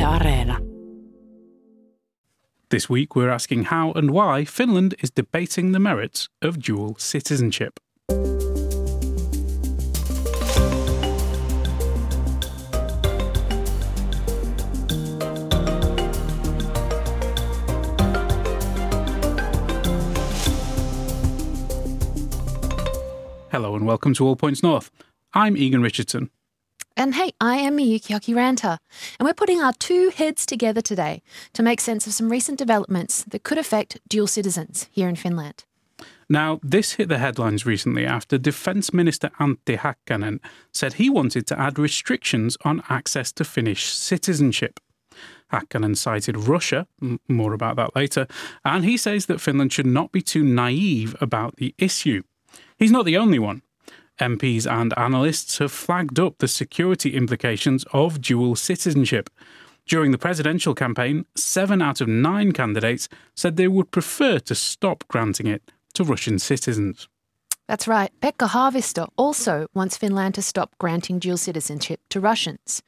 Yle Areena. This week, we're asking how and why Finland is debating the merits of dual citizenship. Hello and welcome to All Points North. I'm Egan Richardson. And hey, I am Miyuki Jokiranta, and we're putting our two heads together today to make sense of some recent developments that could affect dual citizens here in Finland. Now, this hit the headlines recently after Defence Minister Antti Häkkänen said he wanted to add restrictions on access to Finnish citizenship. Häkkänen cited Russia, more about that later, and he says that Finland should not be too naive about the issue. He's not the only one. MPs and analysts have flagged up the security implications of dual citizenship. During the presidential campaign, seven out of nine candidates said they would prefer to stop granting it to Russian citizens. That's right, Pekka Haavisto also wants Finland to stop granting dual citizenship to Russians.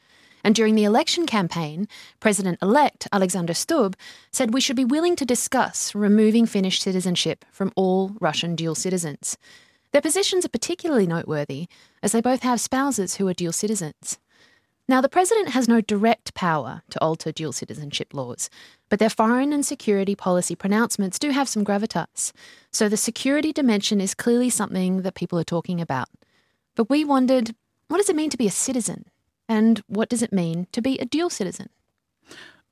And during the election campaign, President elect Alexander Stubb said we should be willing to discuss removing Finnish citizenship from all Russian dual citizens. Their positions are particularly noteworthy, as they both have spouses who are dual citizens. Now, the President has no direct power to alter dual citizenship laws, but their foreign and security policy pronouncements do have some gravitas. So the security dimension is clearly something that people are talking about. But we wondered what does it mean to be a citizen? And what does it mean to be a dual citizen?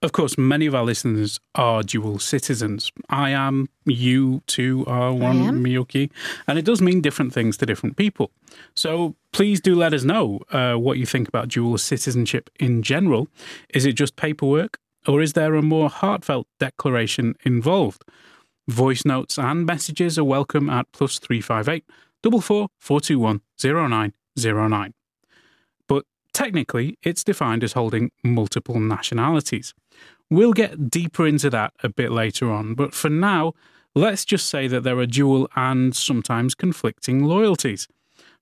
Of course, many of our listeners are dual citizens. I am, you too are one. Miyuki. And it does mean different things to different people. So please do let us know uh, what you think about dual citizenship in general. Is it just paperwork, or is there a more heartfelt declaration involved? Voice notes and messages are welcome at plus 358 44 421 0909. Technically, it's defined as holding multiple nationalities. We'll get deeper into that a bit later on, but for now, let's just say that there are dual and sometimes conflicting loyalties.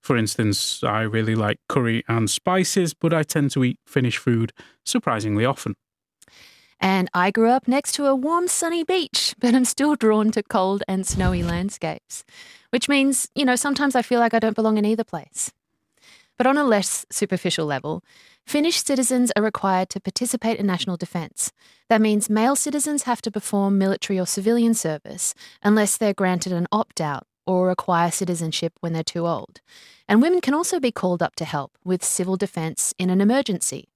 For instance, I really like curry and spices, but I tend to eat Finnish food surprisingly often. And I grew up next to a warm, sunny beach, but I'm still drawn to cold and snowy landscapes, which means, you know, sometimes I feel like I don't belong in either place. But on a less superficial level, Finnish citizens are required to participate in national defence. That means male citizens have to perform military or civilian service unless they're granted an opt out or acquire citizenship when they're too old. And women can also be called up to help with civil defence in an emergency.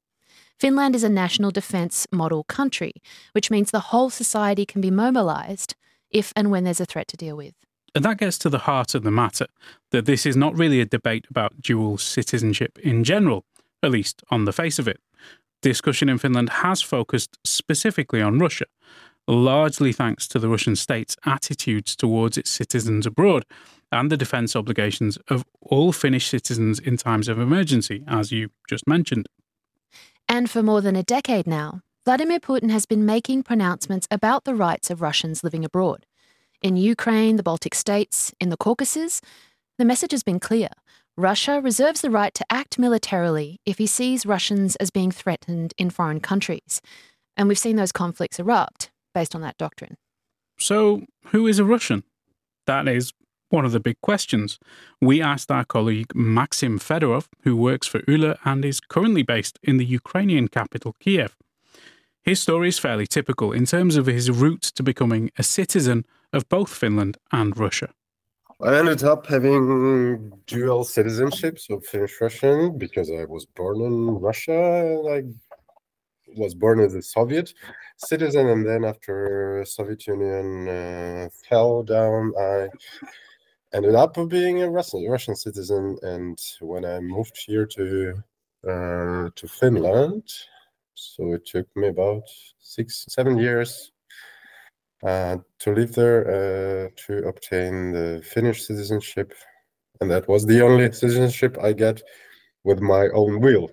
Finland is a national defence model country, which means the whole society can be mobilised if and when there's a threat to deal with. And that gets to the heart of the matter that this is not really a debate about dual citizenship in general, at least on the face of it. Discussion in Finland has focused specifically on Russia, largely thanks to the Russian state's attitudes towards its citizens abroad and the defence obligations of all Finnish citizens in times of emergency, as you just mentioned. And for more than a decade now, Vladimir Putin has been making pronouncements about the rights of Russians living abroad. In Ukraine, the Baltic states, in the Caucasus, the message has been clear. Russia reserves the right to act militarily if he sees Russians as being threatened in foreign countries. And we've seen those conflicts erupt based on that doctrine. So, who is a Russian? That is one of the big questions. We asked our colleague Maxim Fedorov, who works for Yle and is currently based in the Ukrainian capital, Kiev. His story is fairly typical in terms of his route to becoming a citizen of both Finland and Russia. I ended up having dual citizenship, so Finnish Russian, because I was born in Russia I was born as a Soviet citizen, and then after Soviet Union uh, fell down, I ended up being a Russian Russian citizen. And when I moved here to uh, to Finland, so it took me about six seven years uh, to live there uh, to obtain the Finnish citizenship, and that was the only citizenship I get with my own will.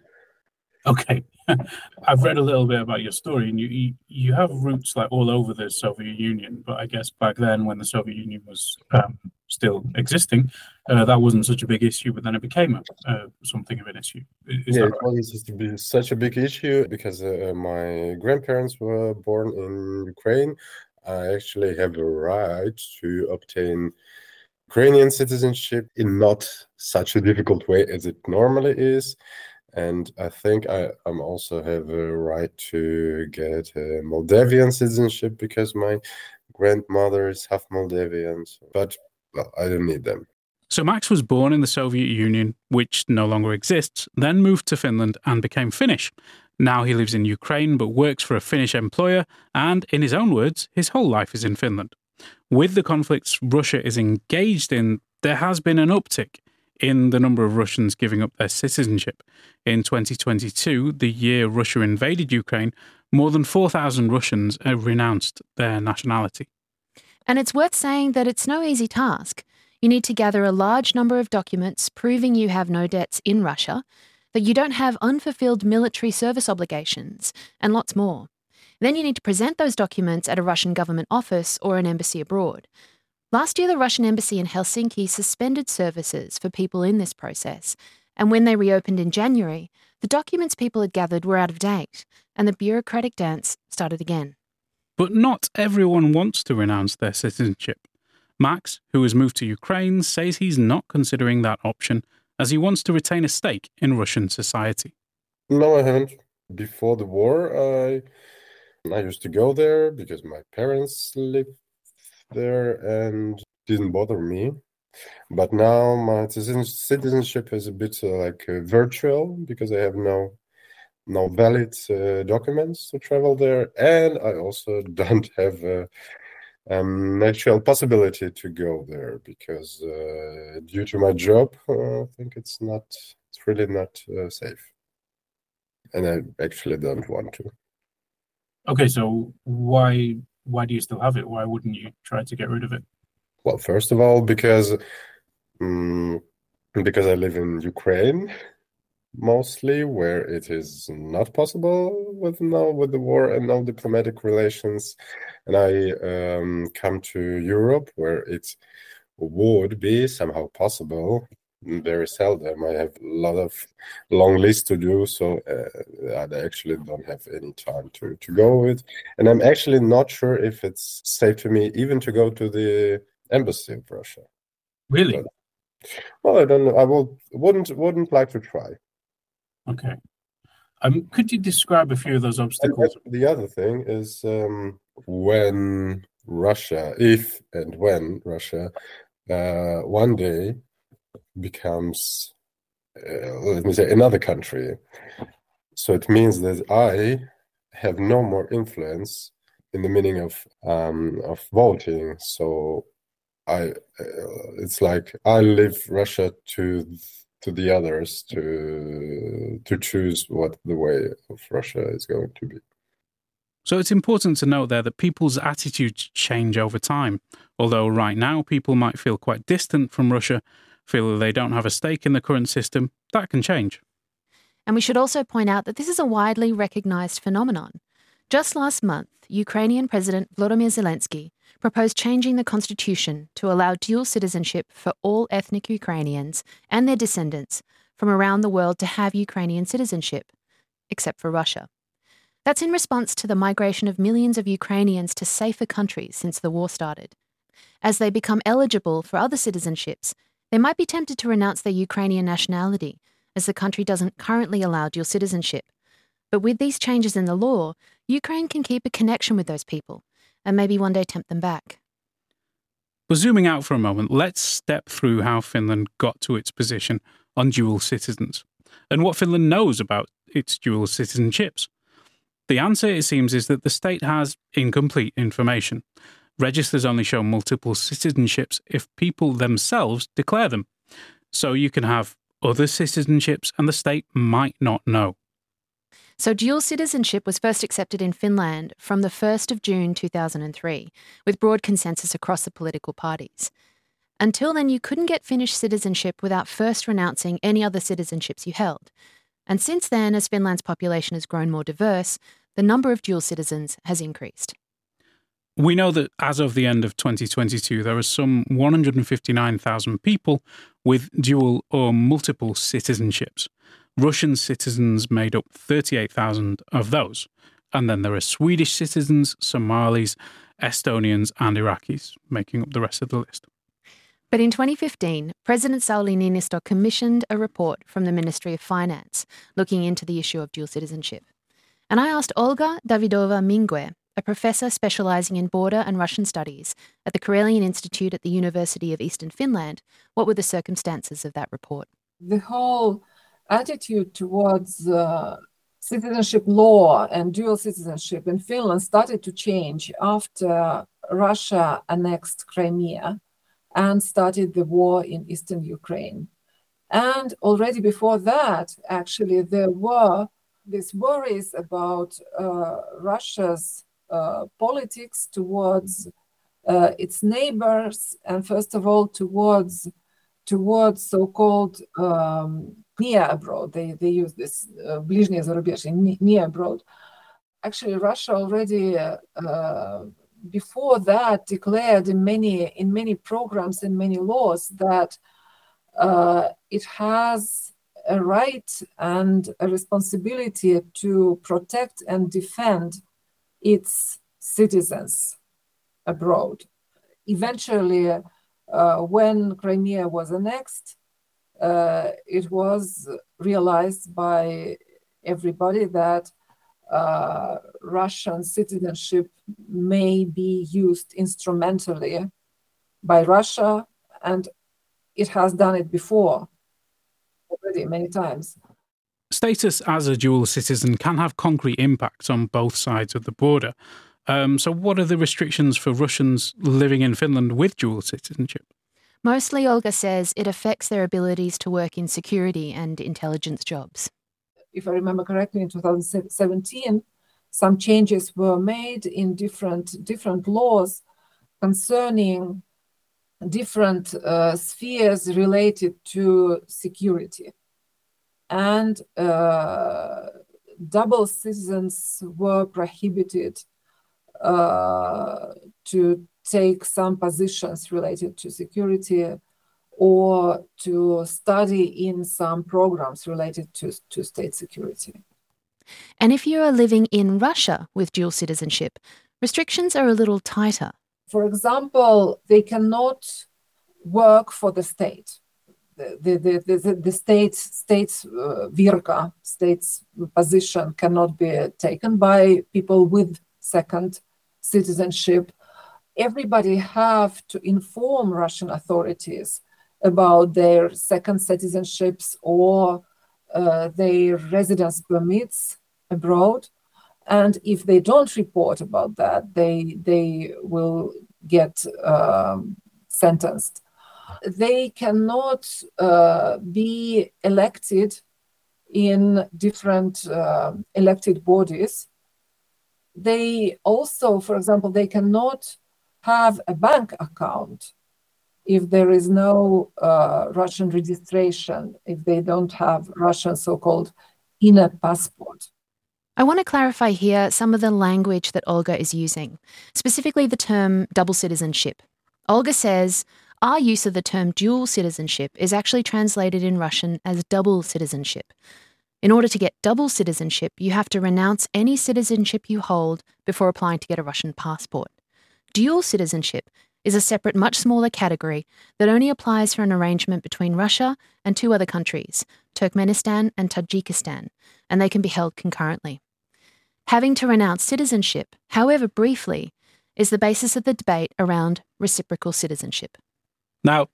Okay, I've read a little bit about your story, and you, you have roots like all over the Soviet Union. But I guess back then, when the Soviet Union was um, still existing, uh, that wasn't such a big issue, but then it became a, uh, something of an issue. Is yeah, that it right? wasn't to be such a big issue because uh, my grandparents were born in Ukraine. I actually have a right to obtain Ukrainian citizenship in not such a difficult way as it normally is. And I think I am also have a right to get a Moldavian citizenship because my grandmother is half Moldavian. But well, I don't need them. So Max was born in the Soviet Union, which no longer exists, then moved to Finland and became Finnish. Now he lives in Ukraine but works for a Finnish employer, and in his own words, his whole life is in Finland. With the conflicts Russia is engaged in, there has been an uptick in the number of Russians giving up their citizenship. In 2022, the year Russia invaded Ukraine, more than 4,000 Russians renounced their nationality. And it's worth saying that it's no easy task. You need to gather a large number of documents proving you have no debts in Russia, that you don't have unfulfilled military service obligations, and lots more. Then you need to present those documents at a Russian government office or an embassy abroad. Last year, the Russian embassy in Helsinki suspended services for people in this process, and when they reopened in January, the documents people had gathered were out of date, and the bureaucratic dance started again. But not everyone wants to renounce their citizenship. Max, who has moved to Ukraine, says he's not considering that option as he wants to retain a stake in Russian society. No, I haven't. Before the war, I I used to go there because my parents lived there and didn't bother me. But now my citizenship is a bit uh, like uh, virtual because I have no no valid uh, documents to travel there, and I also don't have a um, actual possibility to go there because uh, due to my job, uh, I think it's not it's really not uh, safe, and I actually don't want to. Okay, so why why do you still have it? Why wouldn't you try to get rid of it? Well, first of all, because um, because I live in Ukraine mostly, where it is not possible with no with the war and no diplomatic relations, and I um, come to Europe where it would be somehow possible. Very seldom. I have a lot of long list to do, so uh, I actually don't have any time to to go with. And I'm actually not sure if it's safe to me even to go to the embassy of Russia. Really? Well, I don't know. I will wouldn't wouldn't like to try. Okay. Um, could you describe a few of those obstacles? the other thing is um, when Russia, if and when Russia, uh, one day becomes, uh, let me say, another country. So it means that I have no more influence in the meaning of um, of voting. So I, uh, it's like I leave Russia to to the others to to choose what the way of Russia is going to be. So it's important to note there that people's attitudes change over time. Although right now people might feel quite distant from Russia, feel that they don't have a stake in the current system, that can change. And we should also point out that this is a widely recognized phenomenon. Just last month, Ukrainian President Volodymyr Zelensky proposed changing the constitution to allow dual citizenship for all ethnic Ukrainians and their descendants from around the world to have Ukrainian citizenship, except for Russia. That's in response to the migration of millions of Ukrainians to safer countries since the war started. As they become eligible for other citizenships, they might be tempted to renounce their Ukrainian nationality, as the country doesn't currently allow dual citizenship. But with these changes in the law, Ukraine can keep a connection with those people and maybe one day tempt them back. But zooming out for a moment, let's step through how Finland got to its position on dual citizens and what Finland knows about its dual citizenships. The answer, it seems, is that the state has incomplete information. Registers only show multiple citizenships if people themselves declare them. So you can have other citizenships and the state might not know. So, dual citizenship was first accepted in Finland from the 1st of June 2003, with broad consensus across the political parties. Until then, you couldn't get Finnish citizenship without first renouncing any other citizenships you held. And since then, as Finland's population has grown more diverse, the number of dual citizens has increased. We know that as of the end of 2022, there are some 159,000 people with dual or multiple citizenships. Russian citizens made up 38,000 of those. And then there are Swedish citizens, Somalis, Estonians, and Iraqis making up the rest of the list. But in 2015, President Sauli Niinistö commissioned a report from the Ministry of Finance looking into the issue of dual citizenship. And I asked Olga Davydova-Minguet, a professor specializing in border and Russian studies at the Karelian Institute at the University of Eastern Finland, what were the circumstances of that report? The whole attitude towards uh, citizenship law and dual citizenship in Finland started to change after Russia annexed Crimea and started the war in eastern Ukraine. And already before that, actually, there were these worries about uh, Russia's uh, politics towards uh, its neighbors, and first of all, towards towards so-called um, near abroad. They they use this uh, ближнее зарубежье, near abroad. Actually, Russia already uh, uh, before that declared in many in many programs and many laws that uh, it has a right and a responsibility to protect and defend its citizens abroad. Eventually, uh, when Crimea was annexed, uh, it was realized by everybody that uh, Russian citizenship may be used instrumentally by Russia, and it has done it before already many times. Status as a dual citizen can have concrete impacts on both sides of the border. Um, so, what are the restrictions for Russians living in Finland with dual citizenship? Mostly, Olga says it affects their abilities to work in security and intelligence jobs. If I remember correctly, in 2017, some changes were made in different different laws concerning different uh, spheres related to security, and uh, double citizens were prohibited uh, to take some positions related to security or to study in some programs related to, to state security. And if you are living in Russia with dual citizenship, restrictions are a little tighter. For example, they cannot work for the state. The, the, the, the, the state, state's uh, virka, state's position cannot be taken by people with second citizenship. Everybody have to inform Russian authorities about their second citizenships or uh, their residence permits abroad. And if they don't report about that, they, they will get um, sentenced. They cannot uh, be elected in different uh, elected bodies. They also, for example, they cannot have a bank account if there is no uh, Russian registration, if they don't have Russian so called inner passport. I want to clarify here some of the language that Olga is using, specifically the term double citizenship. Olga says, our use of the term dual citizenship is actually translated in Russian as double citizenship. In order to get double citizenship, you have to renounce any citizenship you hold before applying to get a Russian passport. Dual citizenship is a separate, much smaller category that only applies for an arrangement between Russia and two other countries, Turkmenistan and Tajikistan, and they can be held concurrently. Having to renounce citizenship, however briefly, is the basis of the debate around reciprocal citizenship. Now,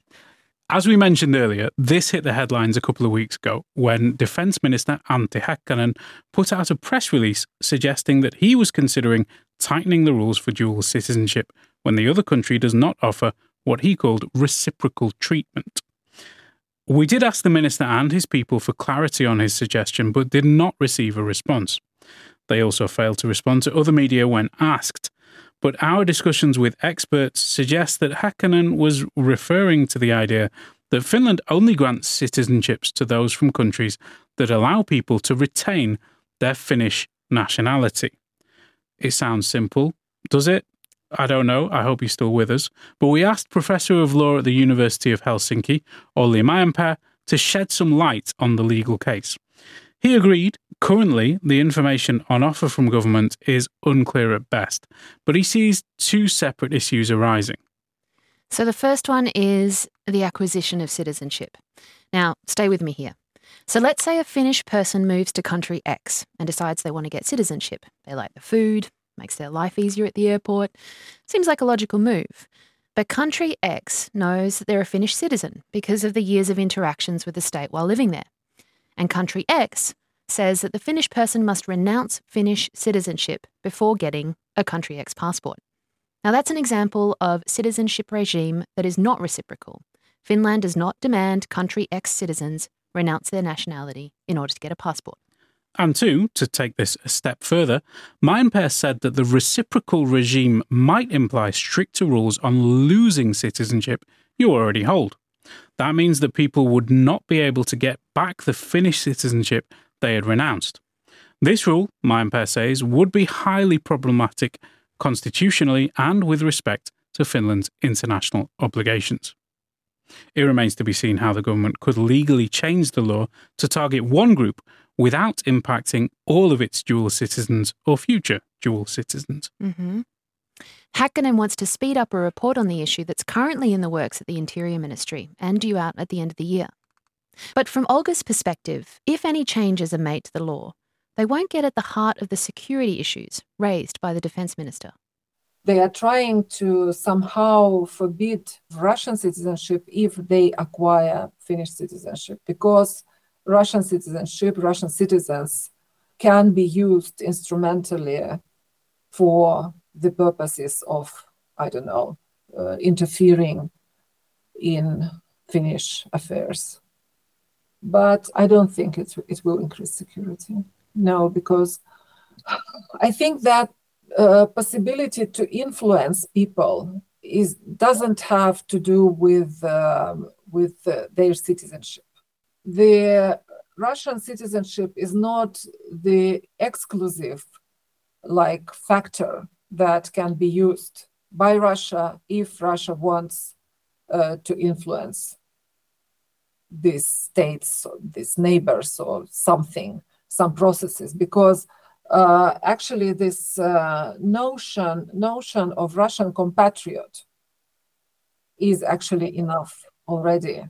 as we mentioned earlier, this hit the headlines a couple of weeks ago when Defence Minister Antti Häkkänen put out a press release suggesting that he was considering tightening the rules for dual citizenship when the other country does not offer what he called reciprocal treatment. We did ask the minister and his people for clarity on his suggestion, but did not receive a response. They also failed to respond to other media when asked. But our discussions with experts suggest that Häkkänen was referring to the idea that Finland only grants citizenships to those from countries that allow people to retain their Finnish nationality. It sounds simple, does it? I don't know. I hope he's still with us. But we asked Professor of Law at the University of Helsinki, Olli Mäenpää, to shed some light on the legal case. He agreed currently the information on offer from government is unclear at best, but he sees two separate issues arising. So the first one is the acquisition of citizenship. Now, stay with me here. So let's say a Finnish person moves to country X and decides they want to get citizenship. They like the food, makes their life easier at the airport. Seems like a logical move. But country X knows that they're a Finnish citizen because of the years of interactions with the state while living there. And country X says that the Finnish person must renounce Finnish citizenship before getting a country X passport. Now, that's an example of citizenship regime that is not reciprocal. Finland does not demand country X citizens renounce their nationality in order to get a passport. And two, to take this a step further, Mäenpää said that the reciprocal regime might imply stricter rules on losing citizenship you already hold. That means that people would not be able to get back the Finnish citizenship they had renounced. This rule, Mäenpää says, would be highly problematic constitutionally and with respect to Finland's international obligations. It remains to be seen how the government could legally change the law to target one group without impacting all of its dual citizens or future dual citizens. Mm-hmm. Häkkänen wants to speed up a report on the issue that's currently in the works at the Interior Ministry and due out at the end of the year. But from Olga's perspective, if any changes are made to the law, they won't get at the heart of the security issues raised by the Defence Minister. They are trying to somehow forbid Russian citizenship if they acquire Finnish citizenship because Russian citizenship, Russian citizens can be used instrumentally for the purposes of, I don't know, uh, interfering in Finnish affairs. But I don't think it, it will increase security. No, because I think that uh, possibility to influence people is doesn't have to do with um, with uh, their citizenship. The Russian citizenship is not the exclusive like factor that can be used by Russia if Russia wants uh, to influence these states, these neighbors, or something, some processes, because uh, actually this uh, notion notion of Russian compatriot is actually enough already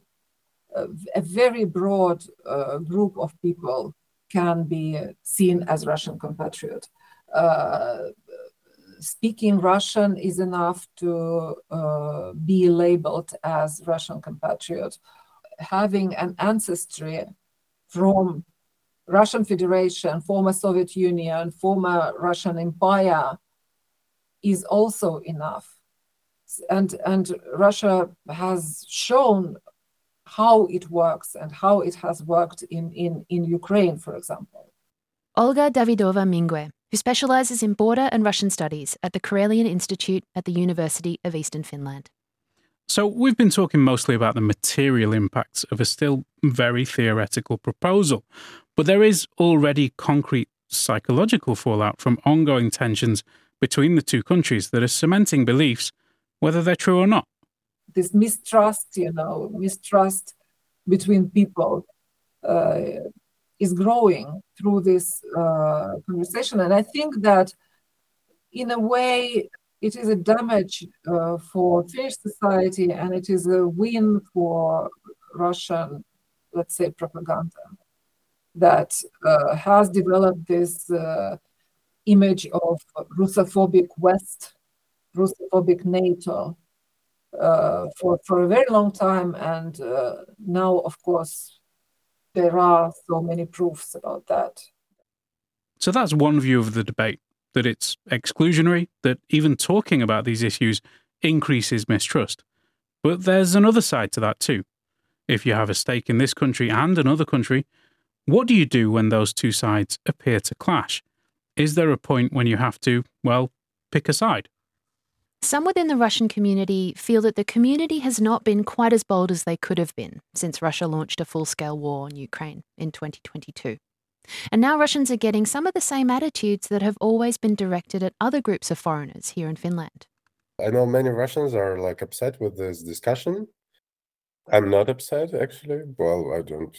a, very broad uh, group of people can be seen as Russian compatriot. Uh, speaking Russian is enough to uh, be labeled as Russian compatriot. Having an ancestry from Russian Federation, former Soviet Union, former Russian Empire is also enough. And, and Russia has shown how it works and how it has worked in, in, in Ukraine, for example. Olga Davydova-Minguet, who specializes in border and Russian studies at the Karelian Institute at the University of Eastern Finland. So, we've been talking mostly about the material impacts of a still very theoretical proposal, but there is already concrete psychological fallout from ongoing tensions between the two countries that are cementing beliefs, whether they're true or not this mistrust, you know, mistrust between people uh, is growing through this uh, conversation. And I think that in a way, it is a damage uh, for Finnish society and it is a win for Russian, let's say, propaganda that uh, has developed this uh, image of Russophobic West, Russophobic NATO, uh, for for a very long time, and uh, now, of course, there are so many proofs about that. So that's one view of the debate that it's exclusionary, that even talking about these issues increases mistrust. But there's another side to that too. If you have a stake in this country and another country, what do you do when those two sides appear to clash? Is there a point when you have to, well, pick a side? Some within the Russian community feel that the community has not been quite as bold as they could have been since Russia launched a full scale war on Ukraine in 2022. And now Russians are getting some of the same attitudes that have always been directed at other groups of foreigners here in Finland. I know many Russians are like upset with this discussion. I'm not upset actually. Well, I don't.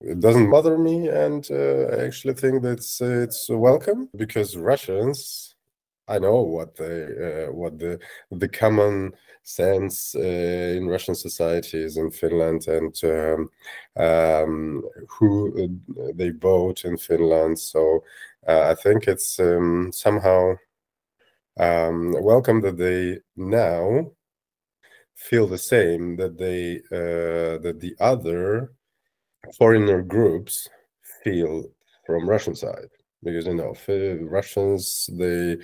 It doesn't bother me, and uh, I actually think that's uh, it's welcome because Russians, I know what they uh, what the the common sense uh, in Russian societies in Finland and um, um, who uh, they vote in Finland. So uh, I think it's um, somehow um, welcome that they now feel the same that they uh, that the other foreigner groups feel from Russian side because you know Russians they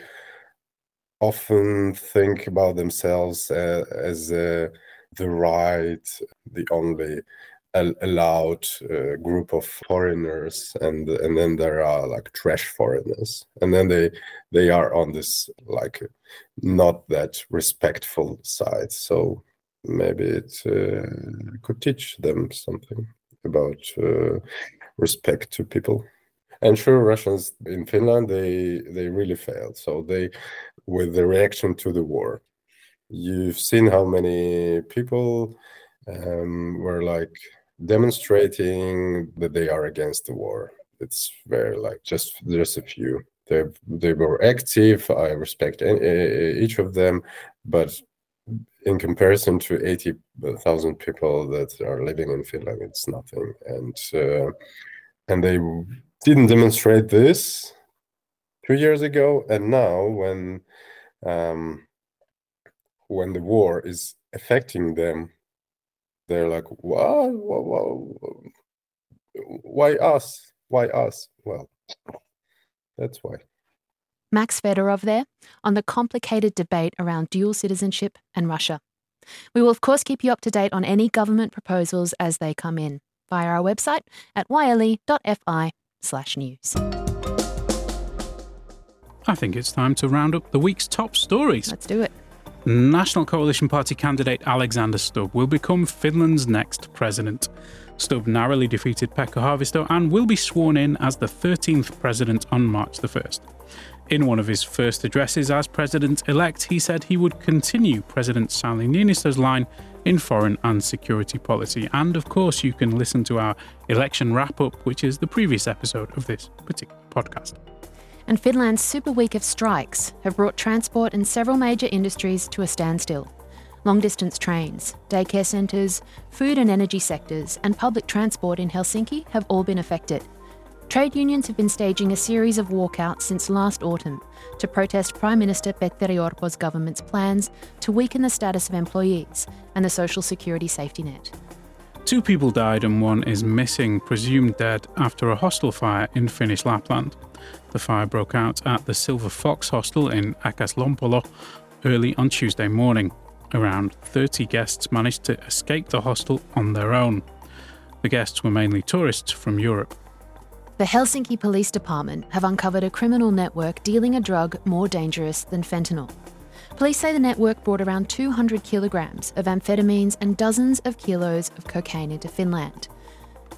often think about themselves uh, as uh, the right, the only allowed uh, group of foreigners and and then there are like trash foreigners. And then they they are on this like not that respectful side. So maybe it uh, could teach them something about uh, respect to people and sure russians in finland they they really failed so they with the reaction to the war you've seen how many people um, were like demonstrating that they are against the war. It's very like just just a few. They they were active. I respect any, each of them, but in comparison to eighty thousand people that are living in Finland, it's nothing. And uh, and they didn't demonstrate this two years ago, and now when um, when the war is affecting them they're like, what? Why us? Why us? Well, that's why. Max Fedorov there on the complicated debate around dual citizenship and Russia. We will, of course, keep you up to date on any government proposals as they come in via our website at yle.fi slash news. I think it's time to round up the week's top stories. Let's do it. National Coalition Party candidate Alexander Stubb will become Finland's next president. Stubb narrowly defeated Pekka Haavisto and will be sworn in as the 13th president on March the 1st. In one of his first addresses as president elect, he said he would continue President Sauli Niinistö's line in foreign and security policy. And of course, you can listen to our election wrap up, which is the previous episode of this particular podcast and Finland's super week of strikes have brought transport and several major industries to a standstill. Long distance trains, daycare centres, food and energy sectors, and public transport in Helsinki have all been affected. Trade unions have been staging a series of walkouts since last autumn to protest Prime Minister Petteri Orpo's government's plans to weaken the status of employees and the social security safety net. Two people died and one is missing, presumed dead, after a hostel fire in Finnish Lapland. The fire broke out at the Silver Fox Hostel in Akaslompolo early on Tuesday morning. Around 30 guests managed to escape the hostel on their own. The guests were mainly tourists from Europe. The Helsinki Police Department have uncovered a criminal network dealing a drug more dangerous than fentanyl. Police say the network brought around 200 kilograms of amphetamines and dozens of kilos of cocaine into Finland.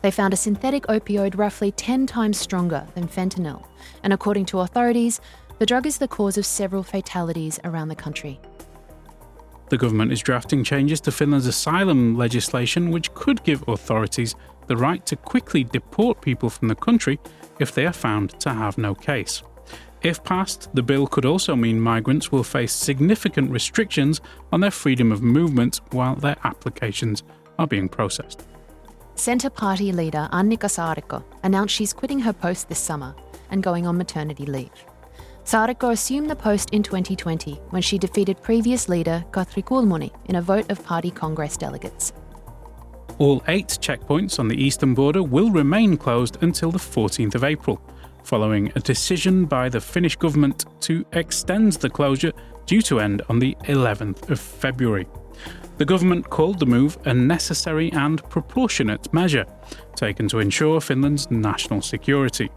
They found a synthetic opioid roughly 10 times stronger than fentanyl, and according to authorities, the drug is the cause of several fatalities around the country. The government is drafting changes to Finland's asylum legislation, which could give authorities the right to quickly deport people from the country if they are found to have no case. If passed, the bill could also mean migrants will face significant restrictions on their freedom of movement while their applications are being processed. Centre Party leader Annika Saarikko announced she's quitting her post this summer and going on maternity leave. Saarikko assumed the post in 2020 when she defeated previous leader Katri Kulmuni in a vote of party congress delegates. All eight checkpoints on the eastern border will remain closed until the 14th of April, following a decision by the Finnish government to extend the closure due to end on the 11th of February. The government called the move a necessary and proportionate measure, taken to ensure Finland's national security.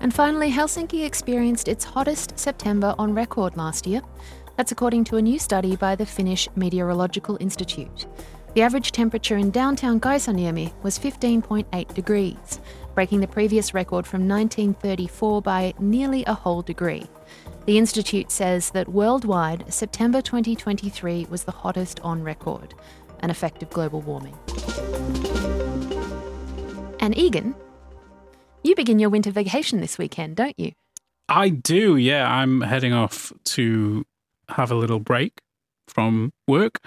And finally, Helsinki experienced its hottest September on record last year. That's according to a new study by the Finnish Meteorological Institute. The average temperature in downtown Kaisaniemi was 15.8 degrees, breaking the previous record from 1934 by nearly a whole degree. The Institute says that worldwide, September 2023 was the hottest on record, an effect of global warming. And Egan, you begin your winter vacation this weekend, don't you? I do, yeah. I'm heading off to have a little break from work,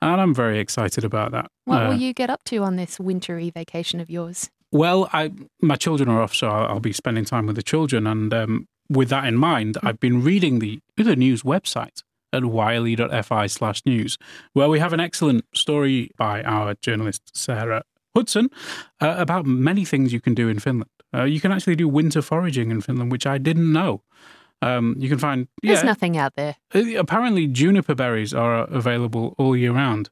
and I'm very excited about that. What Uh, will you get up to on this wintry vacation of yours? Well, I my children are off, so I'll, I'll be spending time with the children. And um, with that in mind, I've been reading the the news website at yle.fi slash news, where we have an excellent story by our journalist Sarah Hudson uh, about many things you can do in Finland. Uh, you can actually do winter foraging in Finland, which I didn't know. Um, you can find There's yeah, nothing out there. uh, Apparently, juniper berries are available all year round.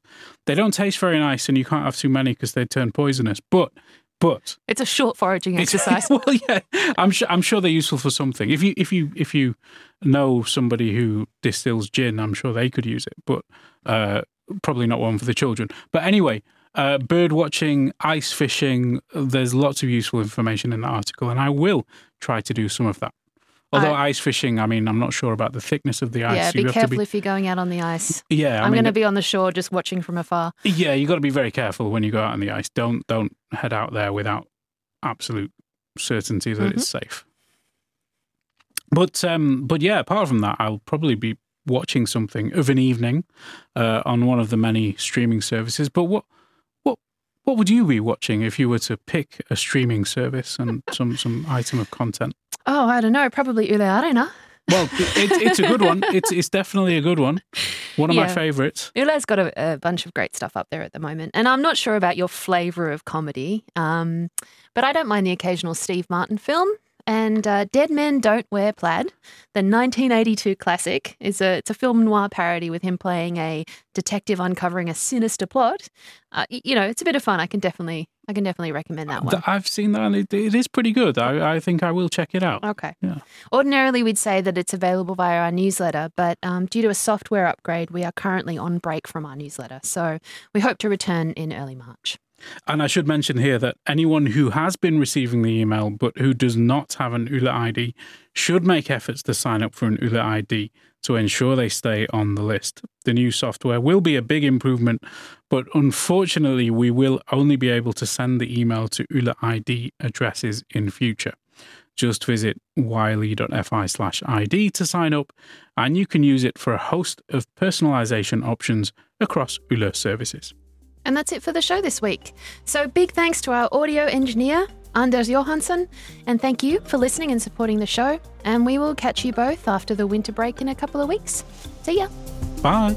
They don't taste very nice, and you can't have too many because they turn poisonous. But, but It's a short foraging exercise. well, yeah, I'm sure I'm sure they're useful for something. If you if you if you know somebody who distills gin, I'm sure they could use it. But uh, probably not one for the children. But anyway. Uh, bird watching, ice fishing, there's lots of useful information in the article, and I will try to do some of that. Although ice fishing, I mean, I'm not sure about the thickness of the ice. yeah, be careful if you're going out on the ice. yeah, I I'm going to be on the shore just watching from afar. yeah, you've got to be very careful when you go out on the ice. Don't don't head out there without absolute certainty that it's safe. But um, but yeah, apart from that, I'll probably be watching something of an evening uh, on one of the many streaming services. But what what would you be watching if you were to pick a streaming service and some some item of content? Oh, I don't know. Probably Yle Areena. Well, it, it's a good one. It's it's definitely a good one. One of my favorites. Yle's got a, a bunch of great stuff up there at the moment. And I'm not sure about your flavour of comedy, um, but I don't mind the occasional Steve Martin film. And uh, Dead Men Don't Wear Plaid, the 1982 classic, is a it's a film noir parody with him playing a detective uncovering a sinister plot. Uh, you know, it's a bit of fun. I can definitely I can definitely recommend that one. I've seen that and it, it is pretty good. I, I think I will check it out. Okay. Yeah. Ordinarily, we'd say that it's available via our newsletter, but um, due to a software upgrade, we are currently on break from our newsletter. So we hope to return in early March. And I should mention here that anyone who has been receiving the email but who does not have an Yle ID should make efforts to sign up for an Yle ID to ensure they stay on the list. The new software will be a big improvement, but unfortunately, we will only be able to send the email to Yle ID addresses in future. Just visit yle.fi slash ID to sign up, and you can use it for a host of personalization options across Yle services. And that's it for the show this week. So big thanks to our audio engineer, Anders Johansson, and thank you for listening and supporting the show. And we will catch you both after the winter break in a couple of weeks. See ya. Bye.